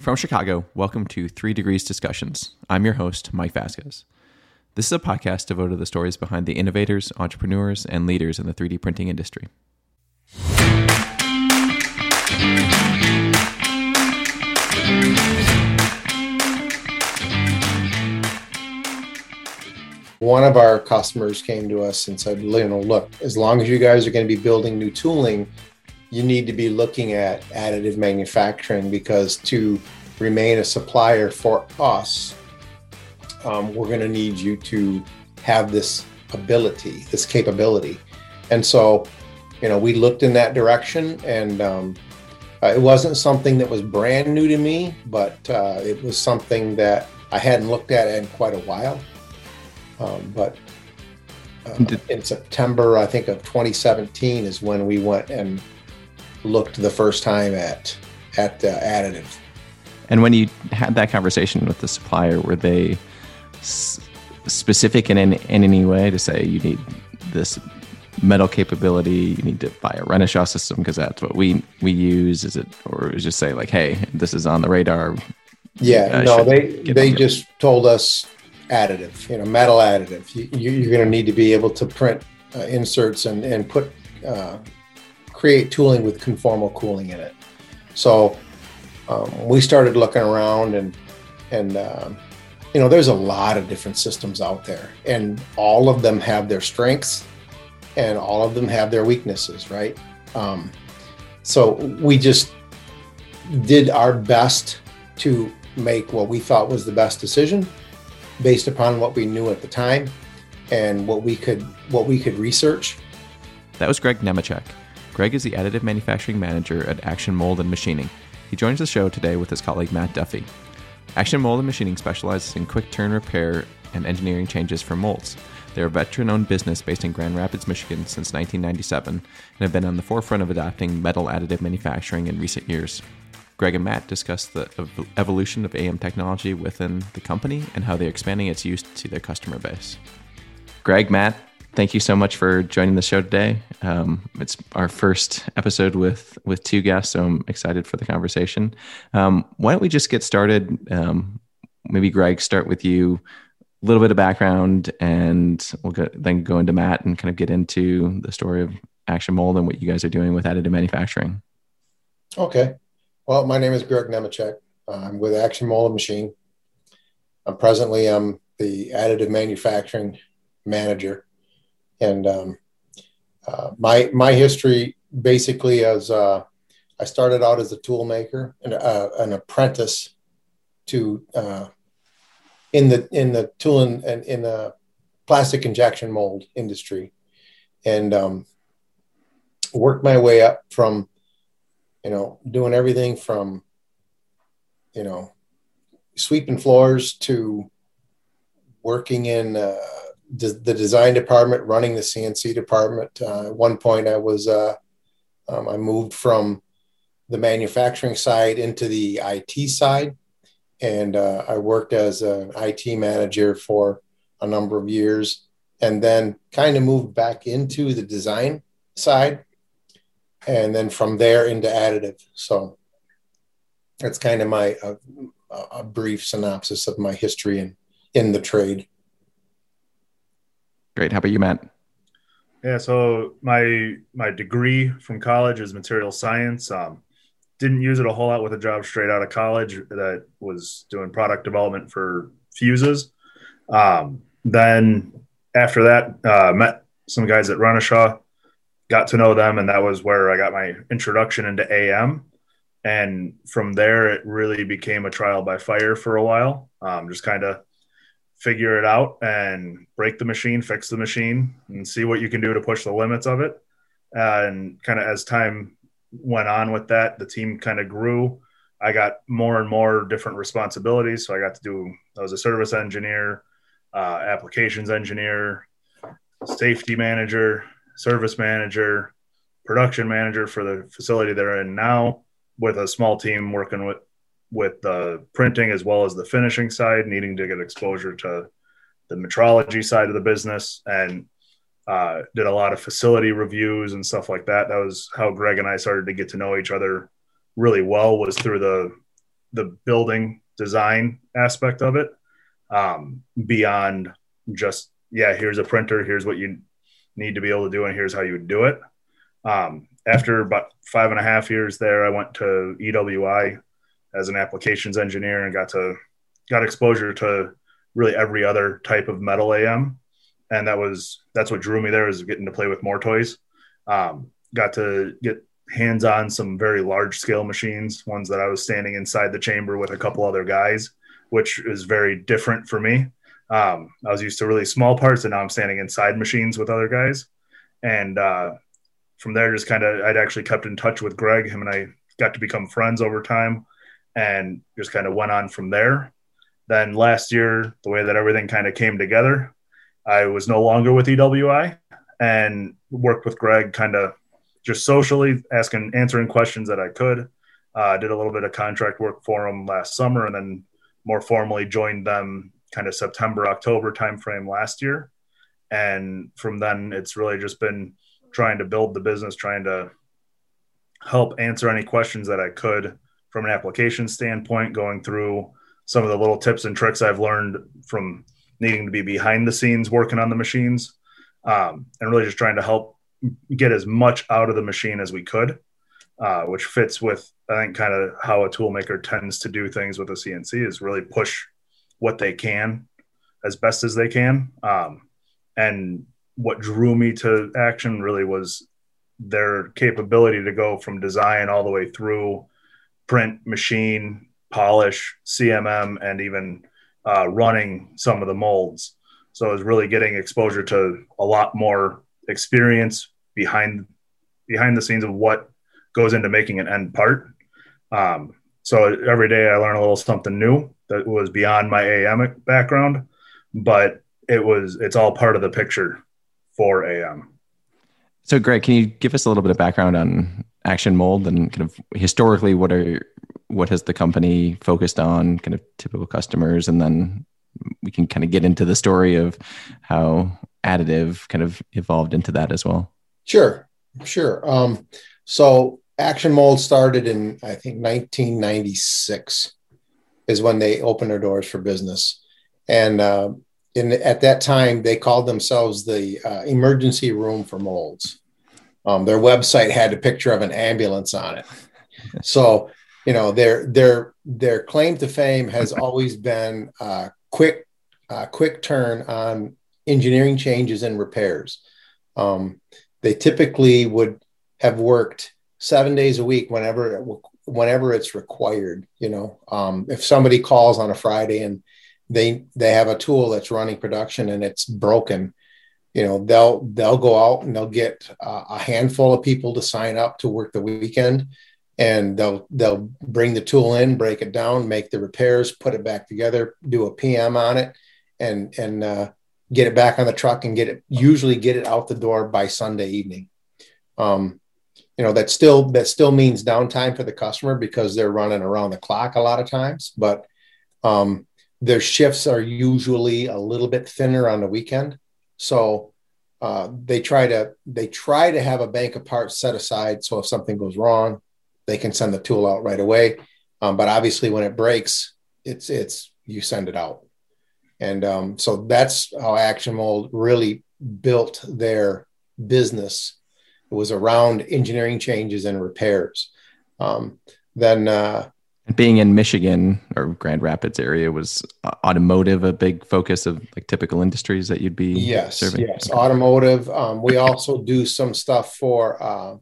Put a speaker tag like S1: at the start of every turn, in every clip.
S1: From Chicago, welcome to Three Degrees Discussions. I'm your host, Mike Vasquez. This is a podcast devoted to the stories behind the innovators, entrepreneurs, and leaders in the 3D printing industry.
S2: One of our customers came to us and said, you know, look, as long as you guys are going to be building new tooling, you need to be looking at additive manufacturing because to remain a supplier for us, um, we're going to need you to have this ability, this capability. And so, you know, we looked in that direction and um, uh, it wasn't something that was brand new to me, but uh, it was something that I hadn't looked at in quite a while. Um, but uh, in September, I think of 2017 is when we went and looked the first time at at uh, additive.
S1: And when you had that conversation with the supplier, were they s- specific in, in in any way to say you need this metal capability? You need to buy a Renishaw system because that's what we we use. Is it or is just say like, hey, this is on the radar?
S2: Yeah, no, they they just told us additive, you know, metal additive. You, you're going to need to be able to print uh, inserts and and put uh, create tooling with conformal cooling in it. So um, we started looking around and and um, you know there's a lot of different systems out there and all of them have their strengths and all of them have their weaknesses right? Um, so we just did our best to make what we thought was the best decision based upon what we knew at the time and what we could what we could research.
S1: That was greg nemechek Greg is the additive manufacturing manager at Action Mold and Machining. He joins the show today with his colleague Matt Duffy. Action Mold and Machining specializes in quick turn repair and engineering changes for molds. They're a veteran owned business based in Grand Rapids, Michigan since 1997 and have been on the forefront of adopting metal additive manufacturing in recent years. Greg and Matt discuss the evolution of AM technology within the company and how they're expanding its use to their customer base. Greg, Matt, thank you so much for joining the show today. Um, it's our first episode with with two guests, so I'm excited for the conversation. Um, why don't we just get started? Um, maybe Greg, start with you. A little bit of background, and we'll go, then go into Matt and kind of get into the story of Action Mold and what you guys are doing with additive manufacturing.
S2: Okay. Well, my name is Greg Nemechek. I'm with Action Mold Machine. I'm presently I'm the additive manufacturing manager and um, uh, my my history basically as uh, I started out as a tool maker and uh, an apprentice to uh, in the in the tool and in, in, the plastic injection mold industry, and um, worked my way up from you know doing everything from you know sweeping floors to working in uh, the design department, running the CNC department. Uh, at one point, I was uh, um, I moved from the manufacturing side into the IT side, and uh, I worked as an IT manager for a number of years, and then kind of moved back into the design side, and then from there into additive. So that's kind of my a brief synopsis of my history in in the trade.
S1: Great. How about you, Matt?
S3: Yeah, so my my degree from college is material science. Um, didn't use it a whole lot with a job straight out of college that was doing product development for fuses. Um, then after that, uh, met some guys at Renishaw, got to know them, and that was where I got my introduction into AM. And from there, it really became a trial by fire for a while. Um, just kind of figure it out and break the machine, fix the machine, and see what you can do to push the limits of it. and kind of as time went on with that, the team kind of grew. I got more and more different responsibilities. So I got to do, I was a service engineer, uh, applications engineer, safety manager, service manager, production manager for the facility they're in now with a small team working with with the printing as well as the finishing side, needing to get exposure to the metrology side of the business and uh, did a lot of facility reviews and stuff like that. That was how Greg and I started to get to know each other really well was through the the building design aspect of it um, beyond just yeah here's a printer here's what you need to be able to do and here's how you would do it um, after about five and a half years there i went to ewi as an applications engineer and got to got exposure to really every other type of metal am and that was that's what drew me there was getting to play with more toys. Um, got to get hands on some very large scale machines ones that i was standing inside the chamber with a couple other guys which is very different for me. Um, i was used to really small parts and now i'm standing inside machines with other guys. And uh, from there just kind of i'd actually kept in touch with greg. Him and i got to become friends over time and just kind of went on from there then last year the way that everything kind of came together I was no longer with EWI and worked with Greg kind of just socially asking, answering questions that I could. Uh, did a little bit of contract work for him last summer and then more formally joined them kind of September, October timeframe last year. And from then, it's really just been trying to build the business, trying to help answer any questions that I could from an application standpoint, going through some of the little tips and tricks I've learned from needing to be behind the scenes working on the machines um, and really just trying to help get as much out of the machine as we could, uh, which fits with, I think, kind of how a toolmaker tends to do things with a CNC is really push what they can as best as they can. Um, and what drew me to action really was their capability to go from design all the way through print, machine, polish, CMM, and even uh, running some of the molds. So I was really getting exposure to a lot more experience behind behind the scenes of what goes into making an end part. Um, so every day I learn a little something new that was beyond my AM background, but it was it's all part of the picture for AM.
S1: So Greg, can you give us a little bit of background on Action Mold and kind of historically what are what has the company focused on, kind of typical customers, and then we can kind of get into the story of how additive kind of evolved into that as well.
S2: Sure, sure. Um, so Action Mold started in I think 1996 is when they opened their doors for business, and uh, in at that time they called themselves the uh, emergency room for molds. Um, their website had a picture of an ambulance on it. So you know their their their claim to fame has always been uh, quick uh, quick turn on engineering changes and repairs. Um, they typically would have worked seven days a week whenever whenever it's required. You know, um, if somebody calls on a Friday and they they have a tool that's running production and it's broken, you know they'll they'll go out and they'll get uh, a handful of people to sign up to work the weekend. And they'll they'll bring the tool in, break it down, make the repairs, put it back together, do a PM on it, and and uh, get it back on the truck and get it usually get it out the door by Sunday evening. Um, you know that still that still means downtime for the customer because they're running around the clock a lot of times, but um, their shifts are usually a little bit thinner on the weekend, so. Uh, they try to they try to have a bank of parts set aside so if something goes wrong they can send the tool out right away. Um, but obviously, when it breaks, it's it's you send it out, and um, so that's how Action Mold really built their business. It was around engineering changes and repairs. Um, then uh,
S1: being in Michigan or Grand Rapids area was automotive a big focus of like typical industries that you'd be
S2: yes
S1: serving?
S2: yes automotive um, we also do some stuff for uh,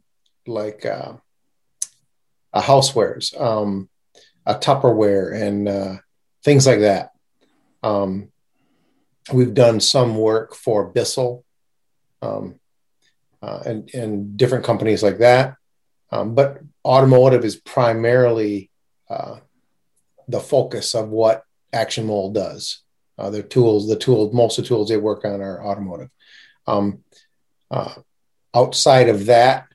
S2: like uh, uh, housewares, um, a Tupperware, and uh, things like that. Um, we've done some work for Bissell um, uh, and, and different companies like that. Um, but automotive is primarily uh, the focus of what Action Mold does. Uh, their tools, the tools, most of the tools they work on are automotive. Um, uh, outside of that,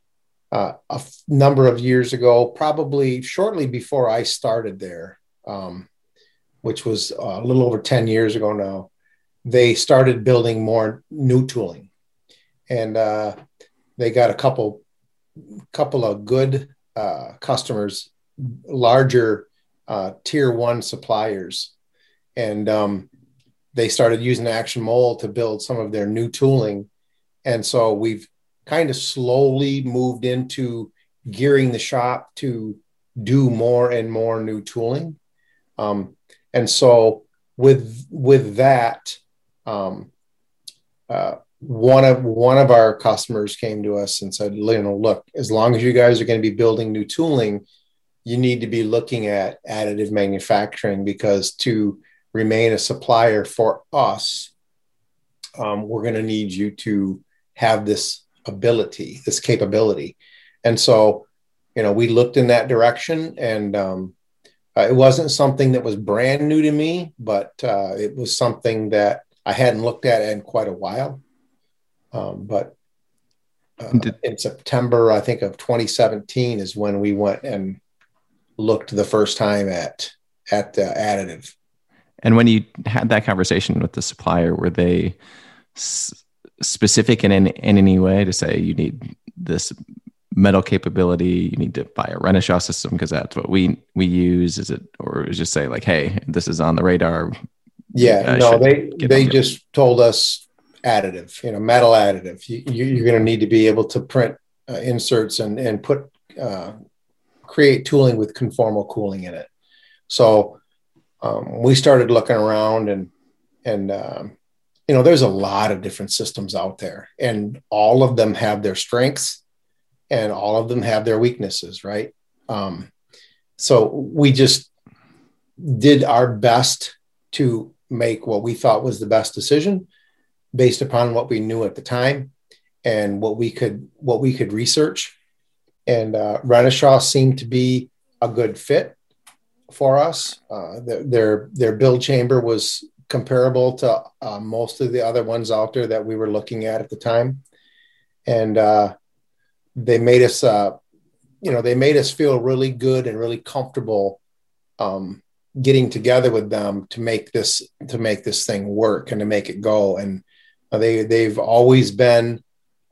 S2: uh, a f- number of years ago, probably shortly before I started there, um, which was a little over 10 years ago now, they started building more new tooling. And uh, they got a couple couple of good uh, customers, larger uh, tier one suppliers, and um, they started using Action Mold to build some of their new tooling, and so we've kind of slowly moved into gearing the shop to do more and more new tooling. Um, and so with with that, um, uh, one of one of our customers came to us and said, you know, look, as long as you guys are going to be building new tooling, you need to be looking at additive manufacturing because to remain a supplier for us, um, we're going to need you to have this ability, this capability. And so, you know, we looked in that direction and um, uh, it wasn't something that was brand new to me, but uh, it was something that I hadn't looked at in quite a while. Um, but uh, in September, I think of 2017 is when we went and looked the first time at at the additive.
S1: And when you had that conversation with the supplier, were they s- specific in, in in any way to say you need this metal capability? You need to buy a Renishaw system because that's what we we use. Is it or just say like, hey, this is on the radar?
S2: Yeah, no, they they just told us additive, you know, metal additive. You, you, are going to need to be able to print uh, inserts and and put uh, create tooling with conformal cooling in it. So um, we started looking around and and um, you know there's a lot of different systems out there and all of them have their strengths and all of them have their weaknesses right um, so we just did our best to make what we thought was the best decision based upon what we knew at the time and what we could what we could research and uh, Renishaw seemed to be a good fit for us. Uh, their their build chamber was comparable to uh, most of the other ones out there that we were looking at at the time, and uh, they made us, uh, you know, they made us feel really good and really comfortable um, getting together with them to make this to make this thing work and to make it go. And they they've always been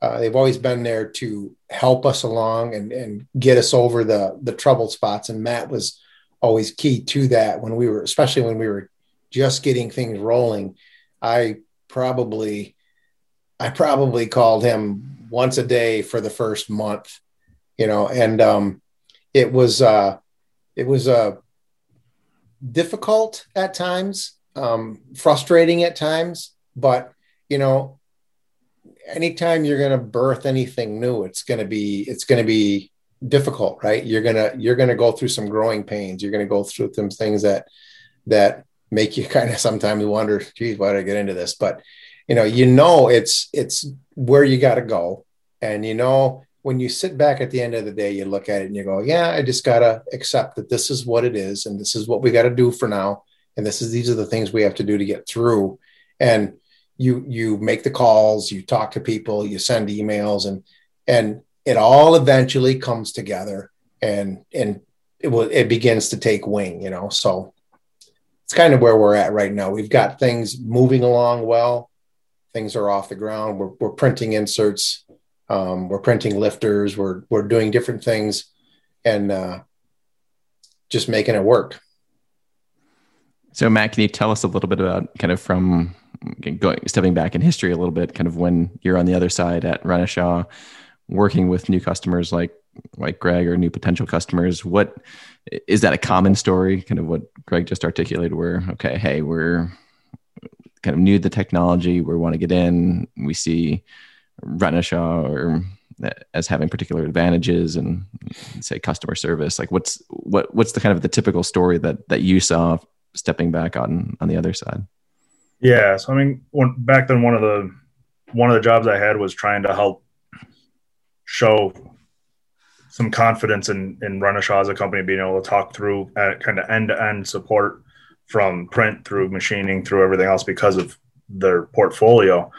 S2: uh, they've always been there to help us along and, and get us over the the troubled spots. And Matt was always key to that when we were, especially when we were just getting things rolling. I probably, I probably called him once a day for the first month, you know, and um, it was uh, it was uh, difficult at times, um, frustrating at times, but you know, anytime you're going to birth anything new, it's going to be it's going to be difficult, right? You're gonna you're gonna go through some growing pains. You're gonna go through some things that that make you kind of sometimes wonder, geez, why did I get into this? But you know, you know it's it's where you got to go, and you know when you sit back at the end of the day, you look at it and you go, yeah, I just gotta accept that this is what it is, and this is what we got to do for now, and this is these are the things we have to do to get through, and you you make the calls, you talk to people, you send emails, and and it all eventually comes together, and and it will it begins to take wing, you know. So it's kind of where we're at right now. We've got things moving along well. Things are off the ground. We're we're printing inserts. Um, we're printing lifters. We're we're doing different things, and uh, just making it work.
S1: So, Matt, can you tell us a little bit about kind of from going stepping back in history a little bit, kind of when you're on the other side at Renishaw, working with new customers like like Greg or new potential customers? What is that a common story? Kind of what Greg just articulated, where okay, hey, we're kind of new to the technology, we want to get in, we see Renishaw or uh, as having particular advantages and say customer service like what's what what's the kind of the typical story that that you saw stepping back on on the other side
S3: yeah. So I mean, when, back then, one of the one of the jobs I had was trying to help show some confidence in in Renishaw as a company, being able to talk through at kind of end to end support from print through machining through everything else because of their portfolio.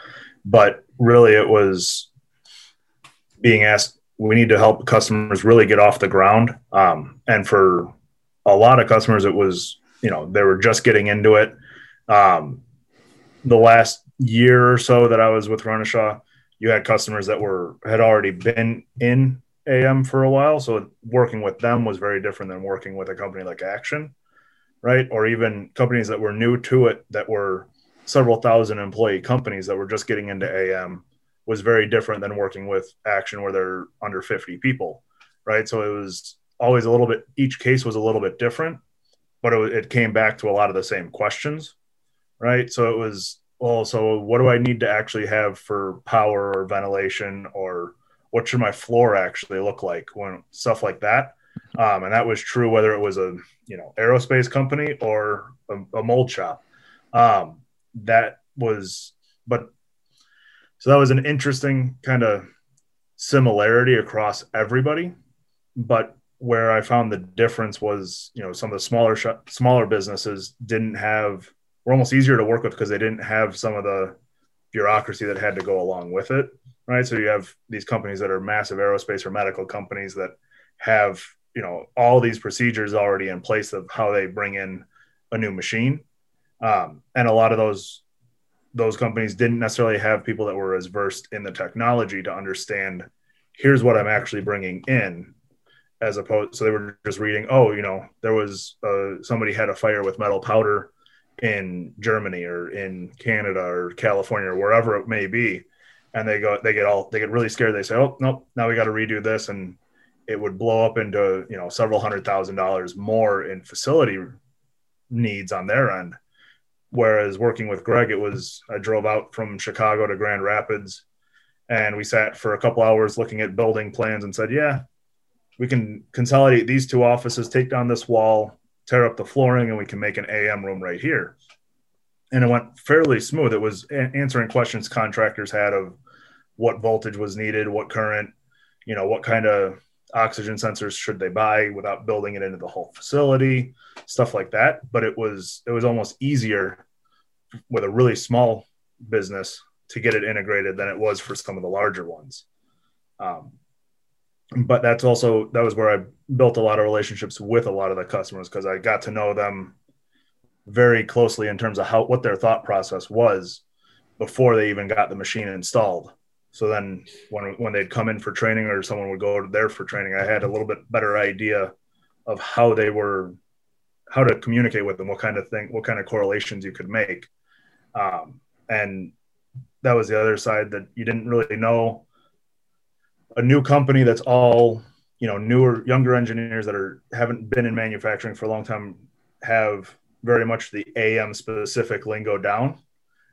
S3: But really, it was being asked. We need to help customers really get off the ground. Um, and for a lot of customers, it was you know they were just getting into it. Um, the last year or so that I was with Renishaw, you had customers that were had already been in AM for a while. So working with them was very different than working with a company like Action. right? Or even companies that were new to it that were several thousand employee companies that were just getting into AM was very different than working with Action where they're under 50 people, right? So it was always a little bit, each case was a little bit different, but it, it came back to a lot of the same questions, right? So it was, well, so what do I need to actually have for power or ventilation or what should my floor actually look like when stuff like that? Um, and that was true whether it was a you know aerospace company or a, a mold shop. Um, that was but so that was an interesting kind of similarity across everybody. But where i found the difference was you know some of the smaller sh- smaller businesses didn't have were almost easier to work with because they didn't have some of the bureaucracy that had to go along with it right? So you have these companies that are massive aerospace or medical companies that have you know all these procedures already in place of how they bring in a new machine. Um, and a lot of those those companies didn't necessarily have people that were as versed in the technology to understand here's what i'm actually bringing in as opposed so they were just reading oh you know there was uh, somebody had a fire with metal powder in germany or in canada or california or wherever it may be. And they go they get all they get really scared. They say oh nope now we got to redo this. And it would blow up into you know several hundred thousand dollars more in facility needs on their end. Whereas working with greg it was i drove out from chicago to grand rapids and we sat for a couple hours looking at building plans and said yeah we can consolidate these two offices take down this wall tear up the flooring and we can make an am room right here. And it went fairly smooth. It was answering questions contractors had of what voltage was needed what current you know what kind of oxygen sensors should they buy without building it into the whole facility stuff like that. But it was it was almost easier with a really small business to get it integrated than it was for some of the larger ones. Um, but that's also that was where i built a lot of relationships with a lot of the customers because i got to know them very closely in terms of how what their thought process was before they even got the machine installed so then when, when they'd come in for training or someone would go there for training, I had a little bit better idea of how they were, how to communicate with them, what kind of thing, what kind of correlations you could make. Um, and that was the other side that you didn't really know a new company that's all, you know, newer, younger engineers that are, haven't been in manufacturing for a long time have very much the AM specific lingo down.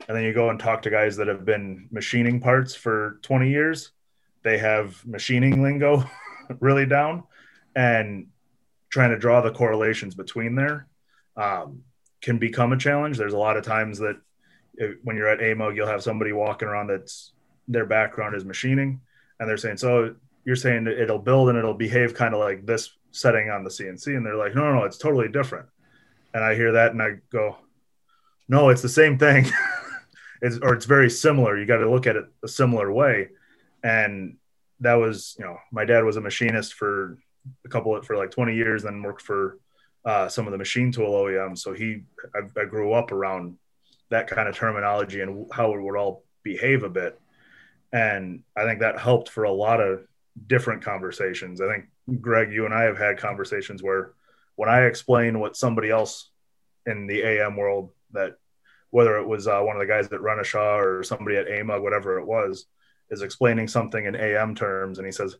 S3: And then you go and talk to guys that have been machining parts for 20 years they have machining lingo really down and trying to draw the correlations between there um, can become a challenge. There's a lot of times that when you're at amug you'll have somebody walking around that's their background is machining and they're saying so you're saying it'll build and it'll behave kind of like this setting on the cnc and they're like no no no it's totally different and i hear that and i go no it's the same thing it's, or it's very similar. You got to look at it a similar way. And that was, you know, my dad was a machinist for a couple of, for like 20 years, then worked for uh, some of the machine tool OEMs. So he, I, I grew up around that kind of terminology and how it would all behave a bit. And I think that helped for a lot of different conversations. I think Greg, you and I have had conversations where when I explain what somebody else in the AM world that whether it was uh, one of the guys at Renishaw or somebody at AMUG, whatever it was, is explaining something in AM terms, and he says,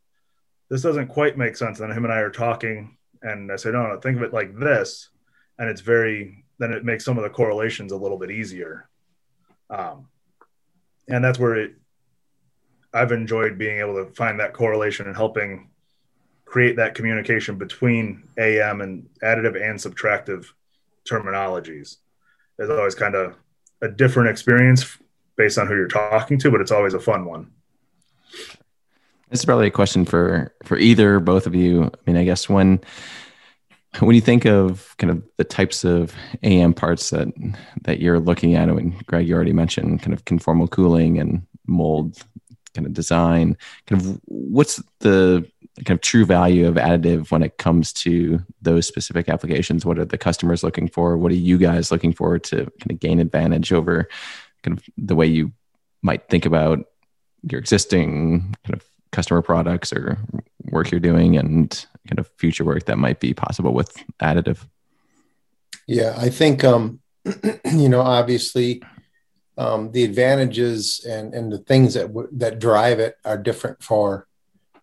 S3: "This doesn't quite make sense." And him and I are talking, and I say, "No, no, think of it like this," and it's very then it makes some of the correlations a little bit easier, um, and that's where it. I've enjoyed being able to find that correlation and helping create that communication between AM and additive and subtractive terminologies It's always kind of a different experience based on who you're talking to, but it's always a fun one.
S1: This is probably a question for for either both of you. I mean, I guess when when you think of kind of the types of AM parts that that you're looking at, and Greg, you already mentioned kind of conformal cooling and mold kind of design. Kind of what's the kind of true value of additive when it comes to those specific applications? What are the customers looking for? What are you guys looking for to kind of gain advantage over kind of the way you might think about your existing kind of customer products or work you're doing and kind of future work that might be possible with additive?
S2: Yeah, I think um, you know, obviously, um, the advantages and and the things that w- that drive it are different for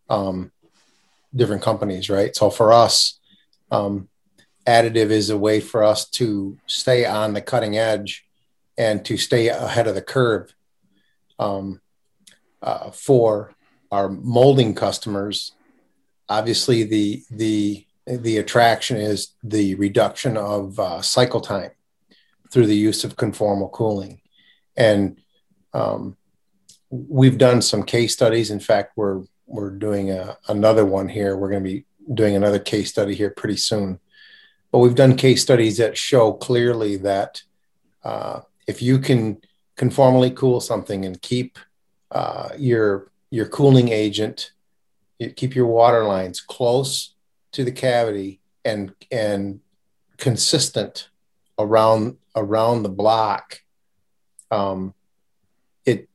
S2: um, different companies, right? So for us, um, additive is a way for us to stay on the cutting edge and to stay ahead of the curve. Um, uh, for our molding customers, obviously the the the attraction is the reduction of uh, cycle time through the use of conformal cooling, and um, we've done some case studies. In fact, we're we're doing a, another one here. We're going to be doing another case study here pretty soon. But we've done case studies that show clearly that uh, if you can conformally cool something and keep uh, your your cooling agent, keep your water lines close to the cavity and and consistent around around the block. Um, it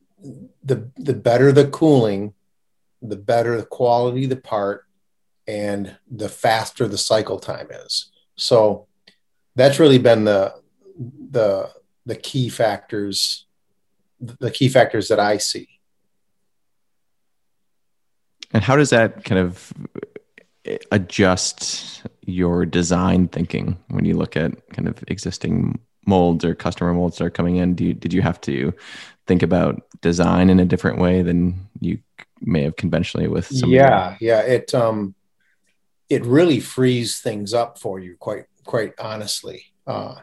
S2: the the better the cooling, the better the quality the part, and the faster the cycle time is. So that's really been the the the key factors the key factors that I see.
S1: And how does that kind of adjust your design thinking when you look at kind of existing molds or customer molds are coming in? You, did you have to think about design in a different way than you may have conventionally with
S2: some? Yeah, yeah. It um, it really frees things up for you, quite quite honestly. Uh,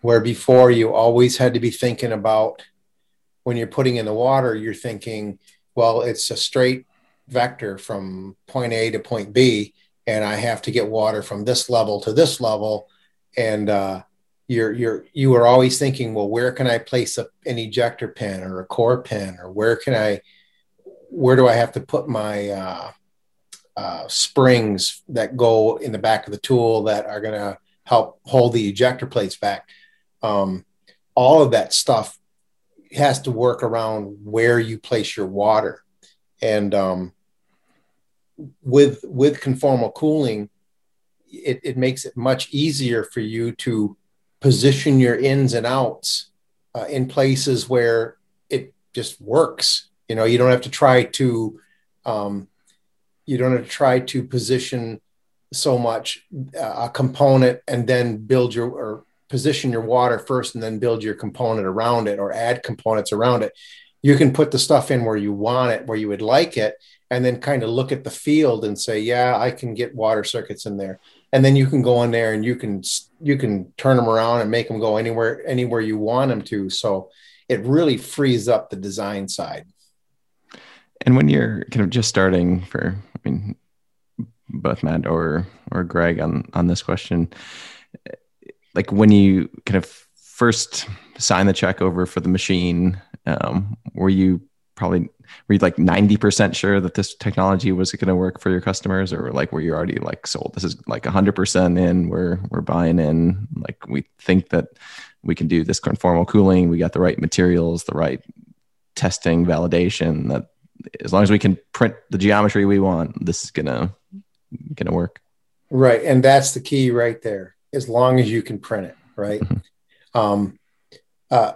S2: where before you always had to be thinking about when you're putting in the water, you're thinking, well, it's a straight vector from point A to point B, and I have to get water from this level to this level. And uh, you're you're you are always thinking, well, where can I place a, an ejector pin or a core pin, or where can I, where do I have to put my uh, uh, springs that go in the back of the tool that are going to help hold the ejector plates back? Um, all of that stuff has to work around where you place your water and um, with with conformal cooling it, it makes it much easier for you to position your ins and outs uh, in places where it just works you know you don't have to try to um, you don't have to try to position so much uh, a component and then build your or position your water first and then build your component around it or add components around it you can put the stuff in where you want it, where you would like it, and then kind of look at the field and say, yeah, I can get water circuits in there. And then you can go in there and you can you can turn them around and make them go anywhere anywhere you want them to. So it really frees up the design side.
S1: And when you're kind of just starting for, I mean, both Matt or or Greg on on this question, like when you kind of first sign the check over for the machine um, were you probably were you like 90% sure that this technology was going to work for your customers? Or like were you already like sold? This is like 100% in we're we're buying in. Like we think that we can do this conformal cooling. We got the right materials the right testing validation that as long as we can print the geometry we want this is gonna gonna work.
S2: Right and that's the key right there as long as you can print it right? Mm-hmm. um uh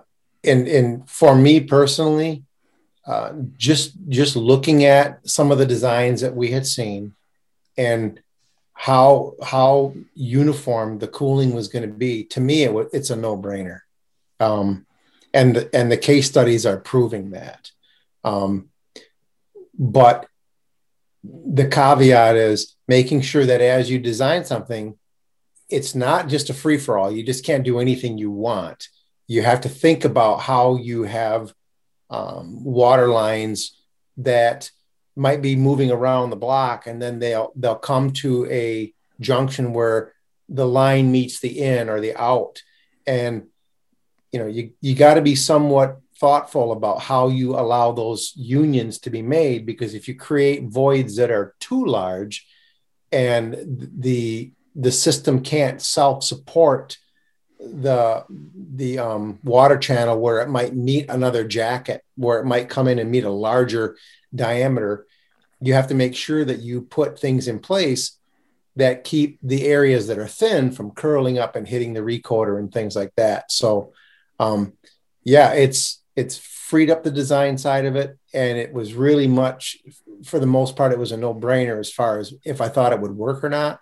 S2: and and for me personally, uh, just just looking at some of the designs that we had seen, and how how uniform the cooling was going to be, to me it it's a no brainer, um, and and the case studies are proving that. Um, but the caveat is making sure that as you design something, it's not just a free for all. You just can't do anything you want you have to think about how you have um, water lines that might be moving around the block and then they'll they'll come to a junction where the line meets the in or the out. And you know you you got to be somewhat thoughtful about how you allow those unions to be made because if you create voids that are too large and the the system can't self support the the um, water channel where it might meet another jacket, where it might come in and meet a larger diameter. You have to make sure that you put things in place that keep the areas that are thin from curling up and hitting the recoater and things like that. So, um, yeah, it's it's freed up the design side of it, and it was really much, for the most part, it was a no brainer as far as if I thought it would work or not.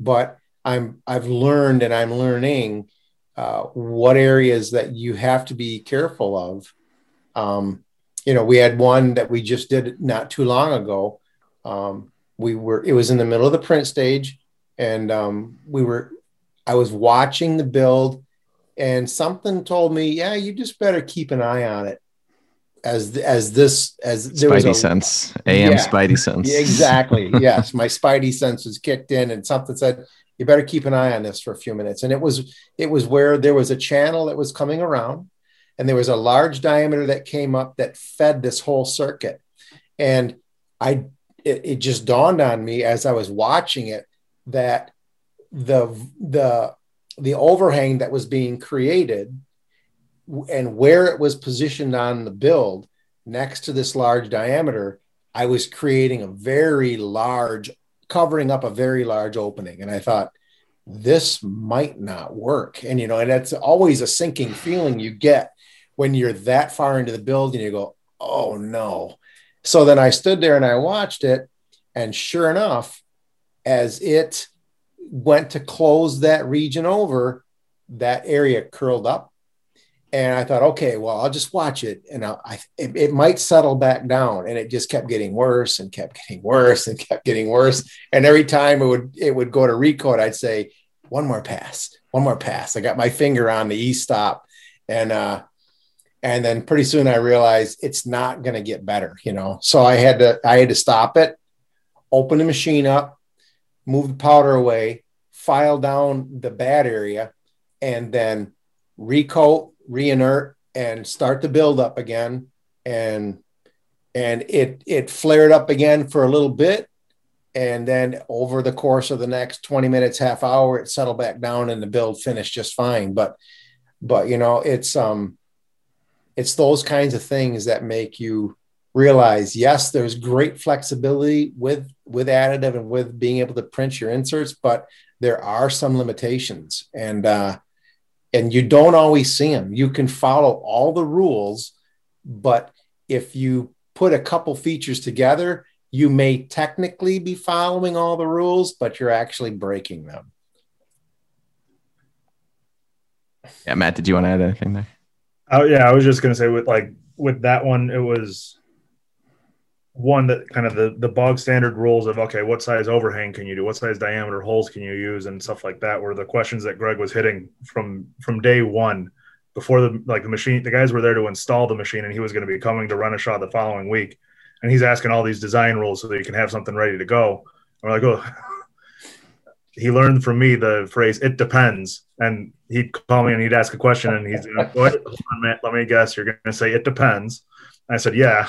S2: But I'm I've learned and I'm learning uh, what areas that you have to be careful of. Um, you know, we had one that we just did not too long ago. Um, we were it was in the middle of the print stage and um, we were i was watching the build and something told me yeah you just better keep an eye on it as as this as
S1: there spidey was a, sense am yeah, spidey sense
S2: exactly yes my spidey sense was kicked in and something said you better keep an eye on this for a few minutes. And it was it was where there was a channel that was coming around and there was a large diameter that came up that fed this whole circuit. And i it, it just dawned on me as I was watching it that the the the overhang that was being created and where it was positioned on the build next to this large diameter, I was creating a very large, covering up a very large opening. And I thought, this might not work. And, you know, and that's always a sinking feeling you get when you're that far into the building. you go, oh no. So then I stood there and I watched it. And sure enough, as it went to close that region over, that area curled up. And I thought, okay, well, I'll just watch it, and I'll, I, it, it might settle back down. And it just kept getting worse and kept getting worse and kept getting worse. And every time it would it would go to recoat, I'd say, one more pass, one more pass. I got my finger on the e stop, and uh, and then pretty soon I realized it's not going to get better, you know. So I had to I had to stop it, open the machine up, move the powder away, file down the bad area, and then recoat, reinert, and start the build up again. And and it it flared up again for a little bit. And then over the course of the next 20 minutes, half hour, it settled back down and the build finished just fine. But but you know, it's um it's those kinds of things that make you realize yes there's great flexibility with with additive and with being able to print your inserts but there are some limitations and uh and you don't always see them you can follow all the rules but if you put a couple features together you may technically be following all the rules but you're actually breaking them.
S1: Yeah matt did you want to add anything there?
S3: Oh yeah i was just going to say with like with that one it was one that kind of the the bog standard rules of okay what size overhang can you do? What size diameter holes can you use? And stuff like that were the questions that greg was hitting from from day one before the like the machine the guys were there to install the machine and he was going to be coming to run a shot the following week. And he's asking all these design rules so that you can have something ready to go. And we're like oh he learned from me the phrase it depends. And he'd call me and he'd ask a question and he's like what let me guess. You're going to say it depends. And i said yeah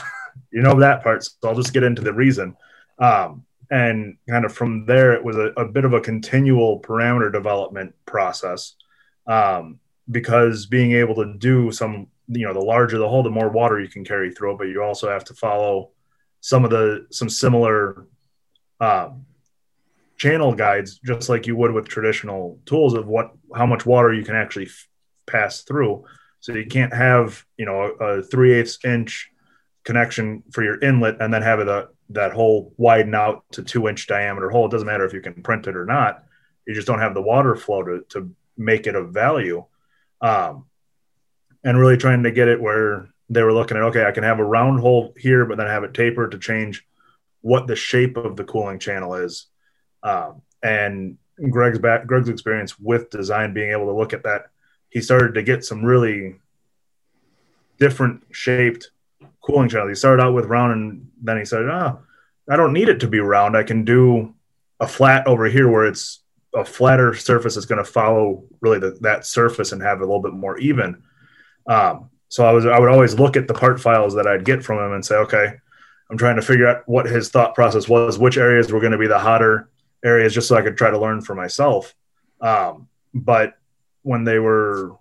S3: you know that part. So I'll just get into the reason. Um, and kind of from there, it was a, a, bit of a continual parameter development process um, because being able to do some, you know, the larger the hole, the more water you can carry through it, but you also have to follow some of the some similar um, channel guides, just like you would with traditional tools of what how much water you can actually f- pass through. So you can't have you know a, a three eighths inch connection for your inlet and then have it a, that hole widen out to two inch diameter hole. It doesn't matter if you can print it or not. You just don't have the water flow to, to make it of value. Um, and really trying to get it where they were looking at, okay, I can have a round hole here, but then have it tapered to change what the shape of the cooling channel is. Um, and Greg's back, Greg's experience with design, being able to look at that, he started to get some really different shaped cooling channel. He started out with round and then he said, oh, I don't need it to be round. I can do a flat over here where it's a flatter surface that's going to follow really the, that surface and have it a little bit more even. Um, so I was I would always look at the part files that I'd get from him and say, okay, I'm trying to figure out what his thought process was, which areas were going to be the hotter areas, just so I could try to learn for myself. Um, but when they were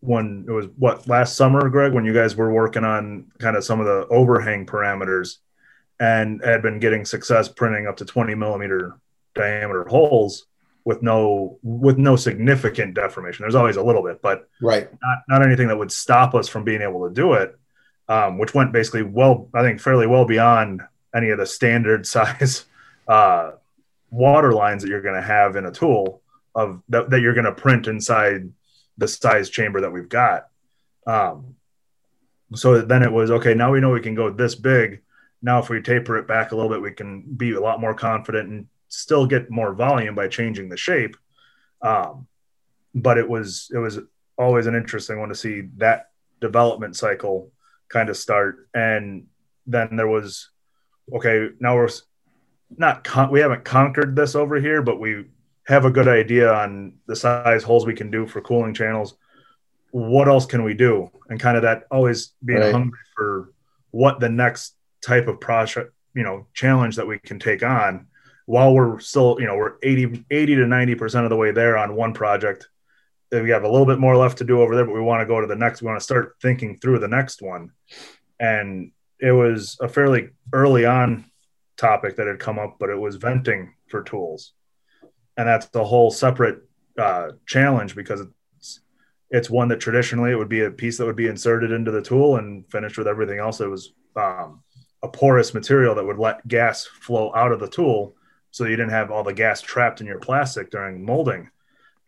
S3: when it was what last summer, Greg, when you guys were working on kind of some of the overhang parameters and had been getting success printing up to 20 millimeter diameter holes with no with no significant deformation. There's always a little bit, but
S2: right,
S3: not not anything that would stop us from being able to do it. Um, which went basically well, I think, fairly well beyond any of the standard size uh, water lines that you're going to have in a tool of that, that you're going to print inside the size chamber that we've got. Um, so then it was okay. Now we know we can go this big. Now, if we taper it back a little bit, we can be a lot more confident and still get more volume by changing the shape. Um, but it was it was always an interesting one to see that development cycle kind of start. And then there was okay. Now we're not con- we haven't conquered this over here, but we have a good idea on the size holes we can do for cooling channels. What else can we do? And kind of that always being right. hungry for what the next type of project, you know, challenge that we can take on while we're still, you know, we're 80, 80 to 90% of the way there on one project. We have a little bit more left to do over there, but we want to go to the next. We want to start thinking through the next one. And it was a fairly early on topic that had come up, but it was venting for tools, and that's a whole separate uh, challenge because it's it's one that traditionally it would be a piece that would be inserted into the tool and finished with everything else. It was um, a porous material that would let gas flow out of the tool, so you didn't have all the gas trapped in your plastic during molding.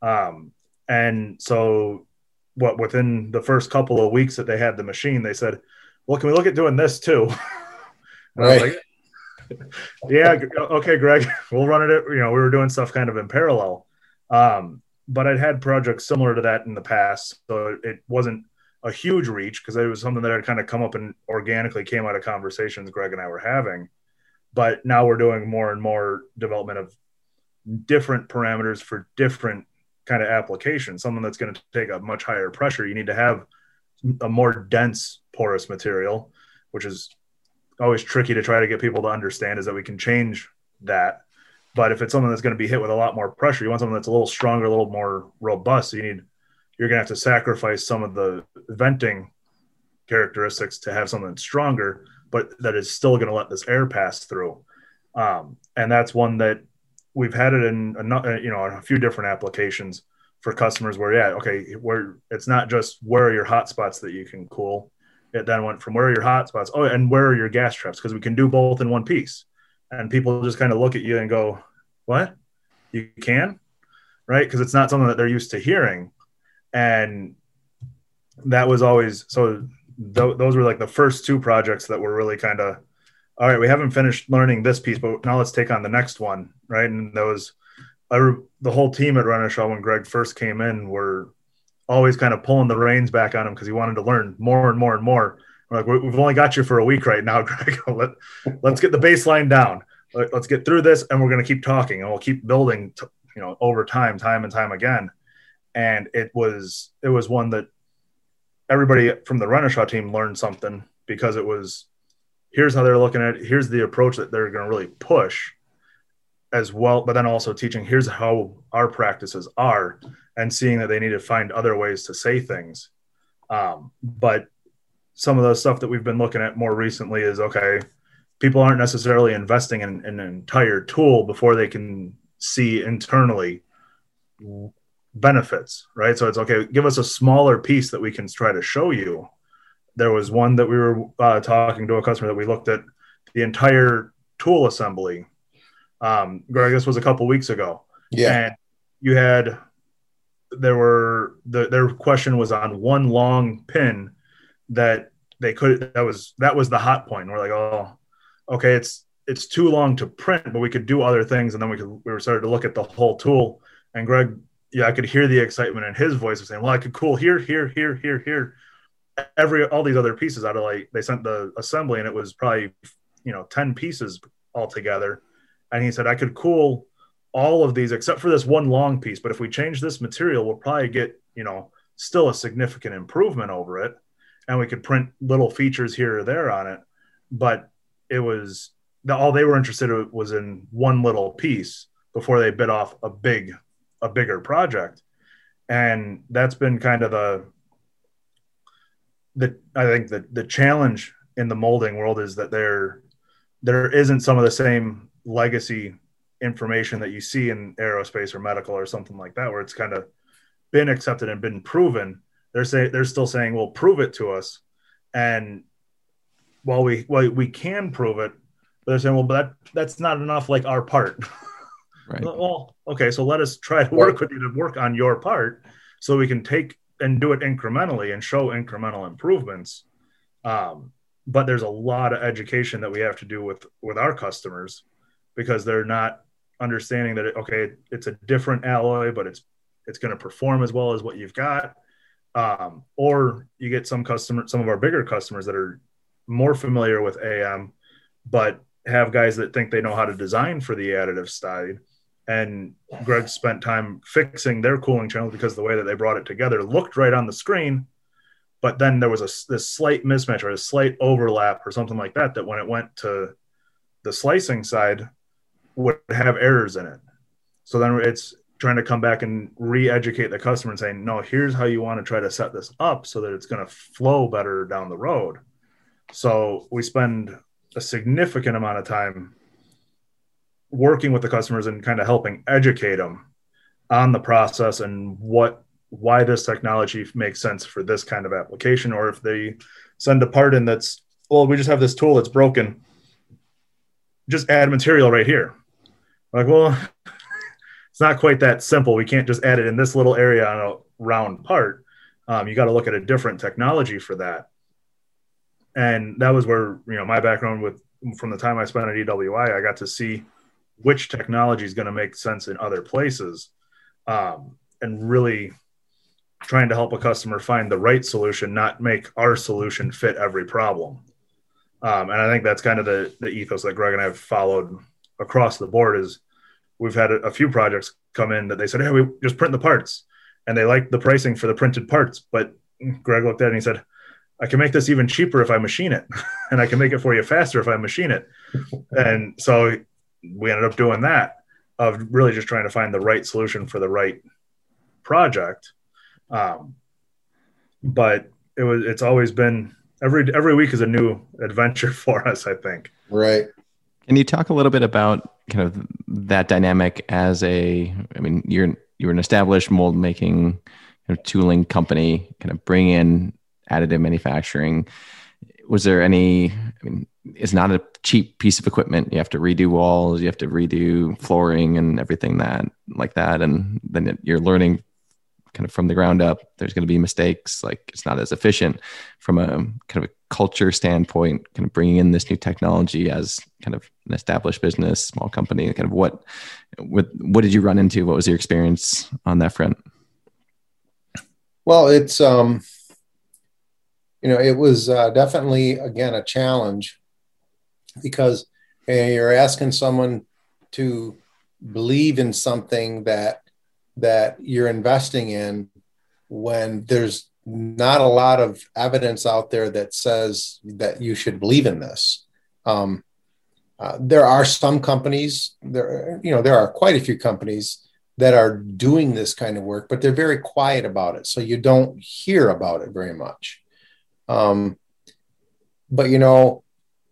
S3: Um, and so, what within the first couple of weeks that they had the machine, they said, "Well, can we look at doing this too?"
S2: right.
S3: Yeah. Okay, Greg. We'll run it. You know, we were doing stuff kind of in parallel. Um, but I'd had projects similar to that in the past, so it wasn't a huge reach because it was something that had kind of come up and organically came out of conversations Greg and I were having. But now we're doing more and more development of different parameters for different kind of applications. Something that's going to take a much higher pressure. You need to have a more dense porous material, which is always tricky to try to get people to understand is that we can change that. But if it's something that's going to be hit with a lot more pressure, you want something that's a little stronger, a little more robust. So you need you're going to have to sacrifice some of the venting characteristics to have something stronger, but that is still going to let this air pass through. Um, and that's one that we've had it in a, you know a few different applications for customers where yeah okay where it's not just where are your hot spots that you can cool it then went from where are your hot spots? Oh, and where are your gas traps? Because we can do both in one piece. And people just kind of look at you and go, What? You can? Right? Because it's not something that they're used to hearing. And that was always so th- those were like the first two projects that were really kind of all right we haven't finished learning this piece but now let's take on the next one right and that those the whole team at Renishaw when Greg first came in were always kind of pulling the reins back on him because he wanted to learn more and more and more. We're like, we've only got you for a week right now, Greg. Let, let's get the baseline down. Let, us get through this, and we're going to keep talking, and we'll keep building, to, you know, over time, time and time again. And it was it was one that everybody from the Renishaw team learned something because it was here's how they're looking at it. Here's the approach that they're going to really push as well, but then also teaching here's how our practices are and seeing that they need to find other ways to say things. Um, but some of the stuff that we've been looking at more recently is okay, people aren't necessarily investing in, in an entire tool before they can see internally benefits, right? So it's okay, give us a smaller piece that we can try to show you. There was one that we were uh, talking to a customer that we looked at the entire tool assembly. Um, Greg, this was a couple weeks ago.
S2: Yeah. And
S3: you had there were the, their question was on one long pin that they could that was that was the hot point. We're like, oh, okay, it's it's too long to print, but we could do other things, and then we could we were started to look at the whole tool. And Greg, yeah, I could hear the excitement in his voice of saying, well, I could cool here, here, here, here, here, every all these other pieces out of like they sent the assembly, and it was probably you know ten pieces altogether. And he said I could cool all of these except for this one long piece. But if we change this material, we'll probably get, you know, still a significant improvement over it. And we could print little features here or there on it. But it was the, all they were interested in was in one little piece before they bit off a big, a bigger project. And that's been kind of the, the, I think the, the challenge in the molding world is that there, there isn't some of the same legacy information that you see in aerospace or medical or something like that, where it's kind of been accepted and been proven. They're saying they're still saying, "Well, prove it to us." And while we while we can prove it, but they're saying, "Well, but that that's not enough like our part." Right. well, okay, so let us try to work with you to work on your part, so we can take and do it incrementally and show incremental improvements. Um, but there's a lot of education that we have to do with with our customers because they're not understanding that okay it's a different alloy but it's it's going to perform as well as what you've got. Um, or you get some customer some of our bigger customers that are more familiar with am but have guys that think they know how to design for the additive side. And greg spent time fixing their cooling channels because the way that they brought it together looked right on the screen but then there was a this slight mismatch or a slight overlap or something like that that when it went to the slicing side would have errors in it. So then it's trying to come back and re-educate the customer and saying no here's how you want to try to set this up so that it's going to flow better down the road. So we spend a significant amount of time working with the customers and kind of helping educate them on the process and what why this technology makes sense for this kind of application, or if they send a part in that's, well, we just have this tool that's broken, just add material right here. Like, well, it's not quite that simple. We can't just add it in this little area on a round part. Um, you got to look at a different technology for that. And that was where, you know, my background with from the time I spent at EWI, I got to see which technology is going to make sense in other places um, and really trying to help a customer find the right solution, not make our solution fit every problem. Um, and I think that's kind of the, the ethos that Greg and I have followed across the board is we've had a, a few projects come in that they said, Hey, we just print the parts and they like the pricing for the printed parts. But Greg looked at it and he said, I can make this even cheaper if I machine it and I can make it for you faster if I machine it. and so we ended up doing that of really just trying to find the right solution for the right project um, but it was it's always been every every week is a new adventure for us. I think.
S2: Right.
S1: Can you talk a little bit about kind of that dynamic as a? I mean, you're you're an established mold making tooling company, kind of bring in additive manufacturing. Was there any? I mean, it's not a cheap piece of equipment. You have to redo walls, you have to redo flooring and everything that like that, and then you're learning kind of from the ground up. There's going to be mistakes. Like it's not as efficient from a kind of a culture standpoint. Kind of bringing in this new technology as kind of an established business, small company. Kind of what, what, what did you run into? What was your experience on that front?
S2: Well, it's um, you know, it was uh, definitely again a challenge because uh, you're asking someone to believe in something that that you're investing in when there's not a lot of evidence out there that says that you should believe in this. Um, uh, there are some companies, there, you know, there are quite a few companies that are doing this kind of work, but they're very quiet about it. So you don't hear about it very much. Um, but, you know,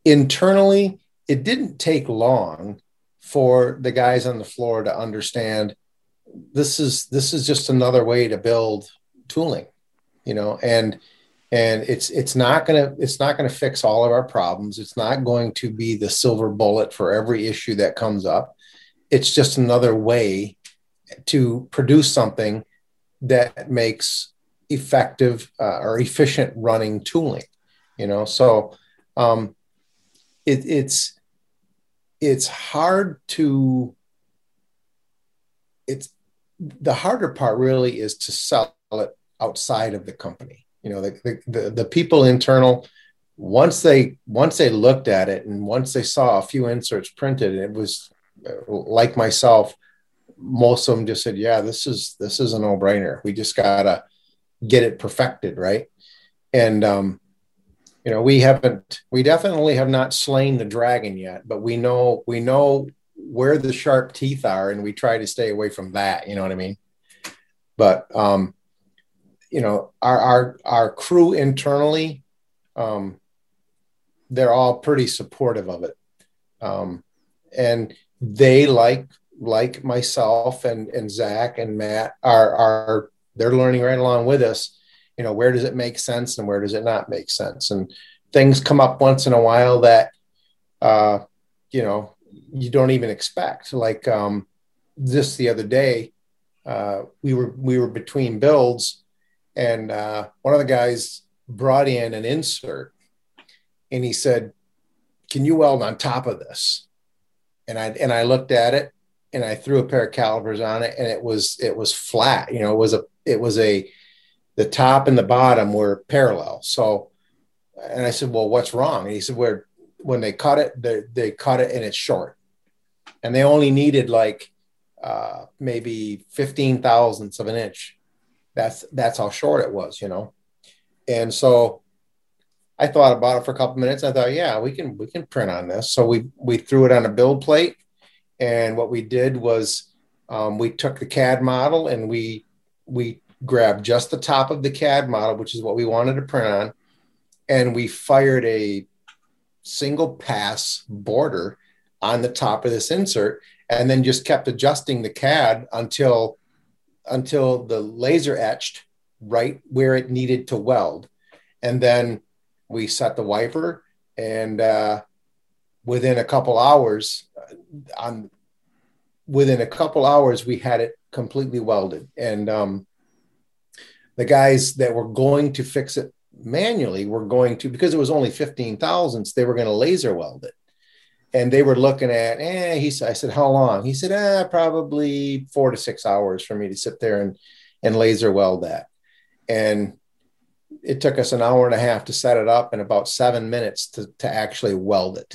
S2: internally, it didn't take long for the guys on the floor to understand this is this is just another way to build tooling you know and and it's it's not going to it's not to fix all of our problems. It's not going to be the silver bullet for every issue that comes up. It's just another way to produce something that makes effective uh, or efficient running tooling you know? So um, it, it's it's hard to it's the harder part really is to sell it outside of the company. You know, the, the, the people internal, once they once they looked at it and once they saw a few inserts printed, it was uh, like myself. Most of them just said, "Yeah, this is this is a no brainer. We just gotta get it perfected, right?" And um, you know, we haven't, we definitely have not slain the dragon yet, but we know we know where the sharp teeth are and we try to stay away from that you know what i mean but um you know our our our crew internally um they're all pretty supportive of it um and they like like myself and and Zach and Matt are are they're learning right along with us. You know, where does it make sense and where does it not make sense? And things come up once in a while that uh, you know you don't even expect. Like um, this the other day, uh, we were we were between builds, and uh, one of the guys brought in an insert, and he said, "Can you weld on top of this?" And I and I looked at it, and I threw a pair of calipers on it, and it was it was flat. You know, it was a it was a the top and the bottom were parallel. So, and I said, "Well, what's wrong?" And he said, "Where when they cut it, they they cut it and it's short, and they only needed like uh, maybe fifteen thousandths of an inch. That's that's how short it was, you know." And so I thought about it for a couple minutes. I thought, yeah, we can we can print on this. So we we threw it on a build plate, and what we did was um, we took the CAD model and we we grabbed just the top of the CAD model, which is what we wanted to print on, and we fired a single pass border on the top of this insert, and then just kept adjusting the CAD until until the laser etched right where it needed to weld. And then we set the wiper, and uh, within a couple hours, uh, on within a couple hours, we had it completely welded. And um, the guys that were going to fix it manually were going to because it was only 15 thousandths, they were going to laser weld it. And they were looking at, eh, he said, I said, how long? He said, eh, probably four to six hours for me to sit there and, and laser weld that. And it took us an hour and a half to set it up and about seven minutes to, to actually weld it.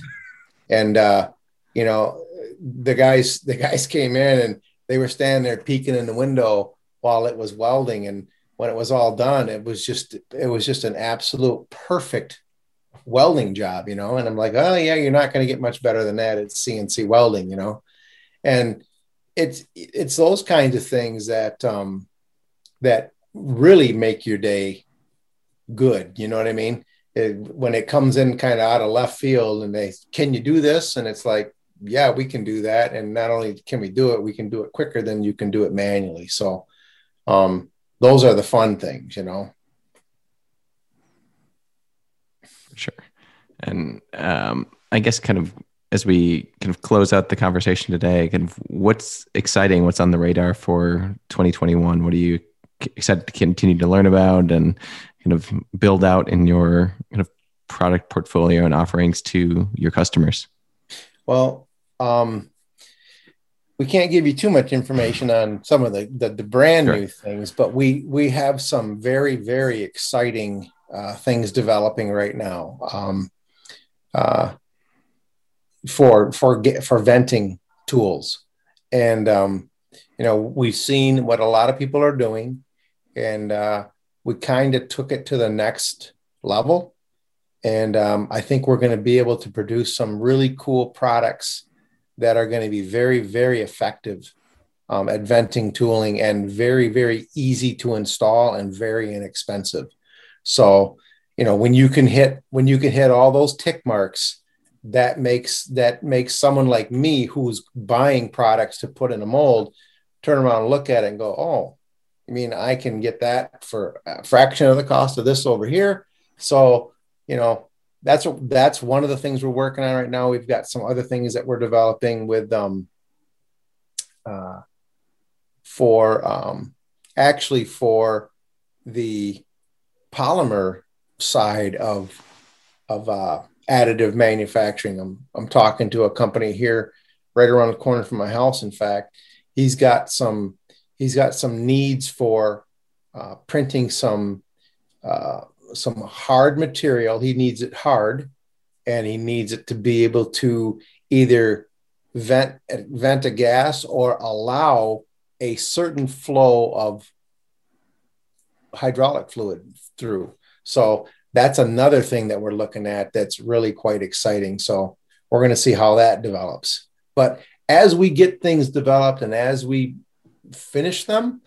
S2: And uh, you know the guys the guys came in and they were standing there peeking in the window while it was welding. And when it was all done it was just it was just an absolute perfect welding job you know and i'm like oh yeah you're not going to get much better than that at cnc welding you know and it's it's those kinds of things that um that really make your day good. You know what I mean? It, when it comes in kind of out of left field and they, can you do this? And it's like, yeah, we can do that. And not only can we do it, we can do it quicker than you can do it manually. So, um, those are the fun things, you know?
S1: Sure. And, um, I guess kind of as we kind of close out the conversation today, kind of what's exciting, what's on the radar for 2021? What are you excited to continue to learn about and kind of build out in your kind of product portfolio and offerings to your customers?
S2: Well, um, we can't give you too much information on some of the the, the brand sure. new things, but we we have some very very exciting uh, things developing right now um, uh, for for for venting tools, and um, you know we've seen what a lot of people are doing and uh, we kind of took it to the next level. And um, I think we're going to be able to produce some really cool products that are going to be very, very effective um, at venting tooling and very, very easy to install and very inexpensive. So, you know, when you can hit when you can hit all those tick marks, that makes that makes someone like me who's buying products to put in a mold turn around and look at it and go, oh, I mean, I can get that for a fraction of the cost of this over here. So, you know, that's that's one of the things we're working on right now. We've got some other things that we're developing with um uh for um actually for the polymer side of of uh additive manufacturing. I'm I'm talking to a company here right around the corner from my house. In fact, he's got some he's got some needs for uh, printing some uh, some hard material. He needs it hard, and he needs it to be able to either vent vent a gas or allow a certain flow of hydraulic fluid through. So that's another thing that we're looking at that's really quite exciting. So we're going to see how that develops. But as we get things developed and as we finish them.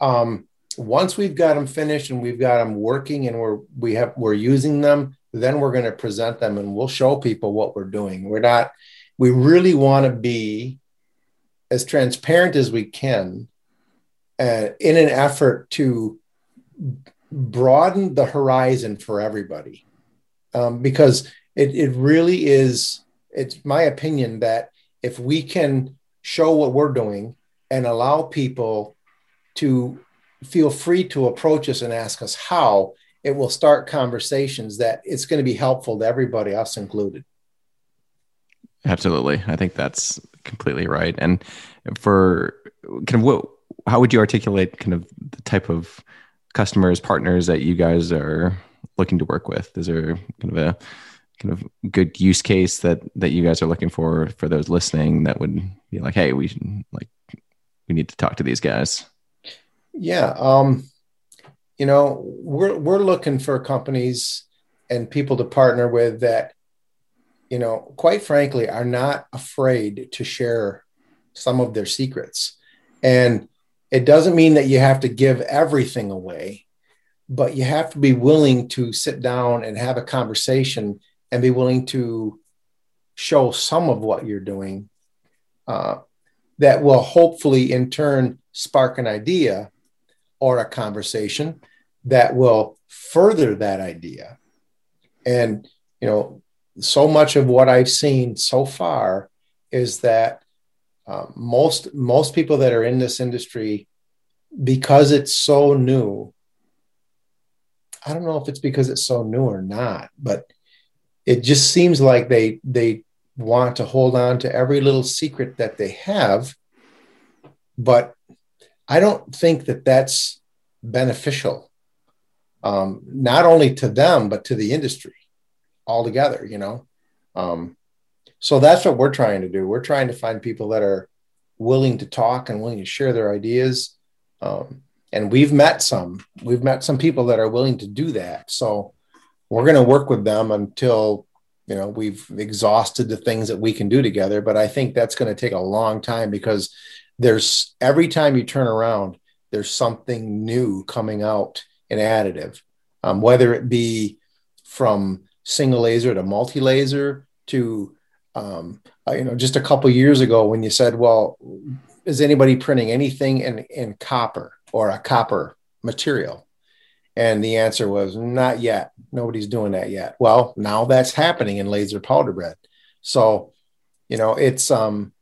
S2: Um, once we've got them finished and we've got them working and we're we have we're using them, then we're going to present them and we'll show people what we're doing. We're not. We really want to be as transparent as we can uh, in an effort to broaden the horizon for everybody. Um, because it, it really is, it's my opinion that if we can show what we're doing and allow people to feel free to approach us and ask us how, it will start conversations that it's going to be helpful to everybody, us included.
S1: Absolutely. I think that's completely right. And for kind of what, how would you articulate kind of the type of customers, partners that you guys are looking to work with? Is there kind of a kind of good use case that that you guys are looking for for those listening that would be like, hey, we should, like we need to talk to these guys?
S2: Yeah, um, you know, we're we're looking for companies and people to partner with that, you know, quite frankly, are not afraid to share some of their secrets. And it doesn't mean that you have to give everything away, but you have to be willing to sit down and have a conversation and be willing to show some of what you're doing uh, that will hopefully in turn spark an idea or a conversation that will further that idea. And you know so much of what i've seen so far is that uh, most most people that are in this industry because it's so new i don't know if it's because it's so new or not but it just seems like they they want to hold on to every little secret that they have. But i don't think that that's beneficial um, not only to them but to the industry altogether you know? Um, so that's what we're trying to do. We're trying to find people that are willing to talk and willing to share their ideas. Um, and we've met some. We've met some people that are willing to do that. So we're going to work with them until you know we've exhausted the things that we can do together. But I think that's going to take a long time because there's every time you turn around, there's something new coming out in additive, um, whether it be from single laser to multi laser to um, you know, just a couple years ago when you said, well, is anybody printing anything in, in copper or a copper material? And the answer was not yet. Nobody's doing that yet. Well, now that's happening in laser powder bed. So, you know, it's um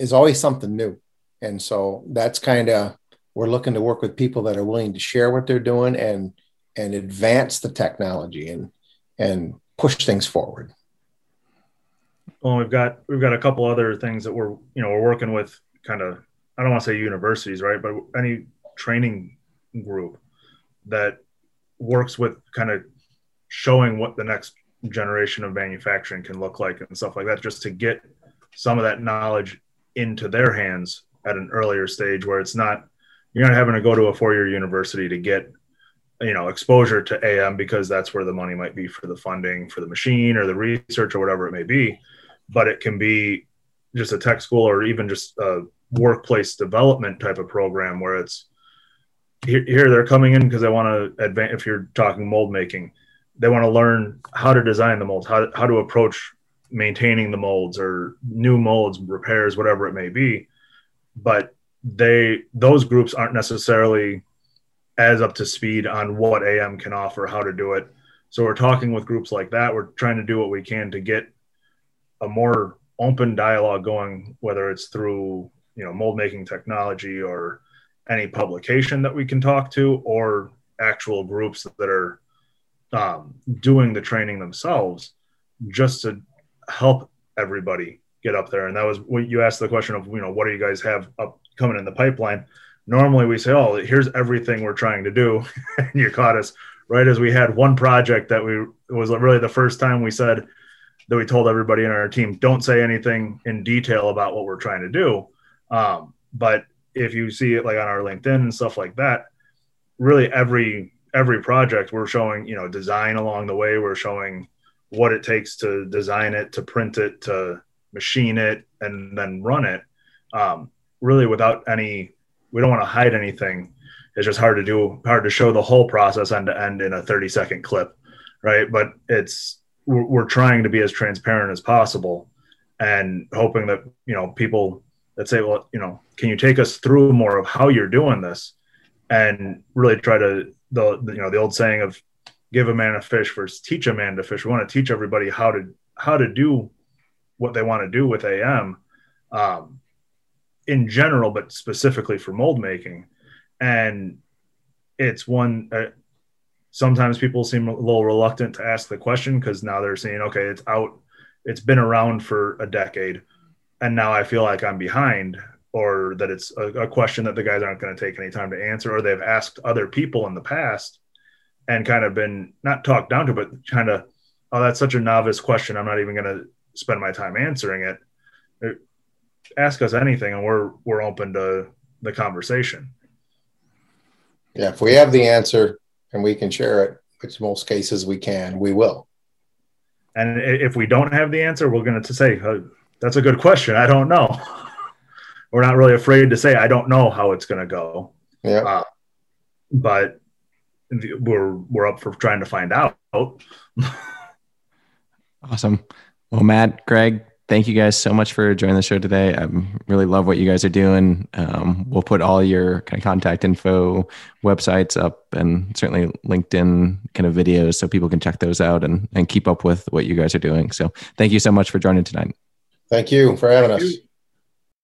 S2: is always something new. And so that's kind of we're looking to work with people that are willing to share what they're doing and and advance the technology and and push things forward
S3: well we've got we've got a couple other things that we're you know we're working with kind of i don't want to say universities right but any training group that works with kind of showing what the next generation of manufacturing can look like and stuff like that just to get some of that knowledge into their hands at an earlier stage where it's not you're not having to go to a four-year university to get you know exposure to am because that's where the money might be for the funding for the machine or the research or whatever it may be but it can be just a tech school or even just a workplace development type of program where it's here, here they're coming in because they want to advance if you're talking mold making they want to learn how to design the molds how, how to approach maintaining the molds or new molds repairs whatever it may be. But they those groups aren't necessarily as up to speed on what am can offer how to do it. So we're talking with groups like that. We're trying to do what we can to get a more open dialogue going, whether it's through you know mold making technology or any publication that we can talk to, or actual groups that are um, doing the training themselves, just to help everybody get up there. And that was what you asked the question of, you know, what do you guys have up coming in the pipeline? Normally we say, oh, here's everything we're trying to do, and you caught us right as we had one project that we it was really the first time we said that we told everybody in our team don't say anything in detail about what we're trying to do. Um, but if you see it like on our linkedin and stuff like that really every every project we're showing you know design along the way. We're showing what it takes to design it to print it to machine it and then run it. Um, really without any we don't want to hide anything. It's just hard to do hard to show the whole process end to end in a 30 second clip right? But it's we're, we're trying to be as transparent as possible and hoping that you know people that say, well, you know, can you take us through more of how you're doing this, and really try to the, you know the old saying of give a man a fish versus teach a man to fish. We want to teach everybody how to how to do what they want to do with AM um, in general, but specifically for mold making. And it's one. Uh, sometimes people seem a little reluctant to ask the question because now they're saying, okay, it's out, it's been around for a decade, and now I feel like I'm behind, or that it's a, a question that the guys aren't going to take any time to answer, or they've asked other people in the past and kind of been not talked down to, but kind of, oh, that's such a novice question. I'm not even going to spend my time answering it. Uh, ask us anything, and we're we're open to the conversation.
S2: Yeah, if we have the answer and we can share it, which most cases we can, we will.
S3: And if we don't have the answer, we're going to say, oh, "That's a good question. I don't know." we're not really afraid to say, "I don't know how it's going to go."
S2: Yeah. Uh,
S3: but we're we're up for trying to find out.
S1: awesome. Well, Matt, Greg, thank you guys so much for joining the show today. I really love what you guys are doing. Um, we'll put all your kind of contact info, websites up, and certainly LinkedIn kind of videos so people can check those out and, and keep up with what you guys are doing. So thank you so much for joining tonight.
S2: Thank you for having thank us. You.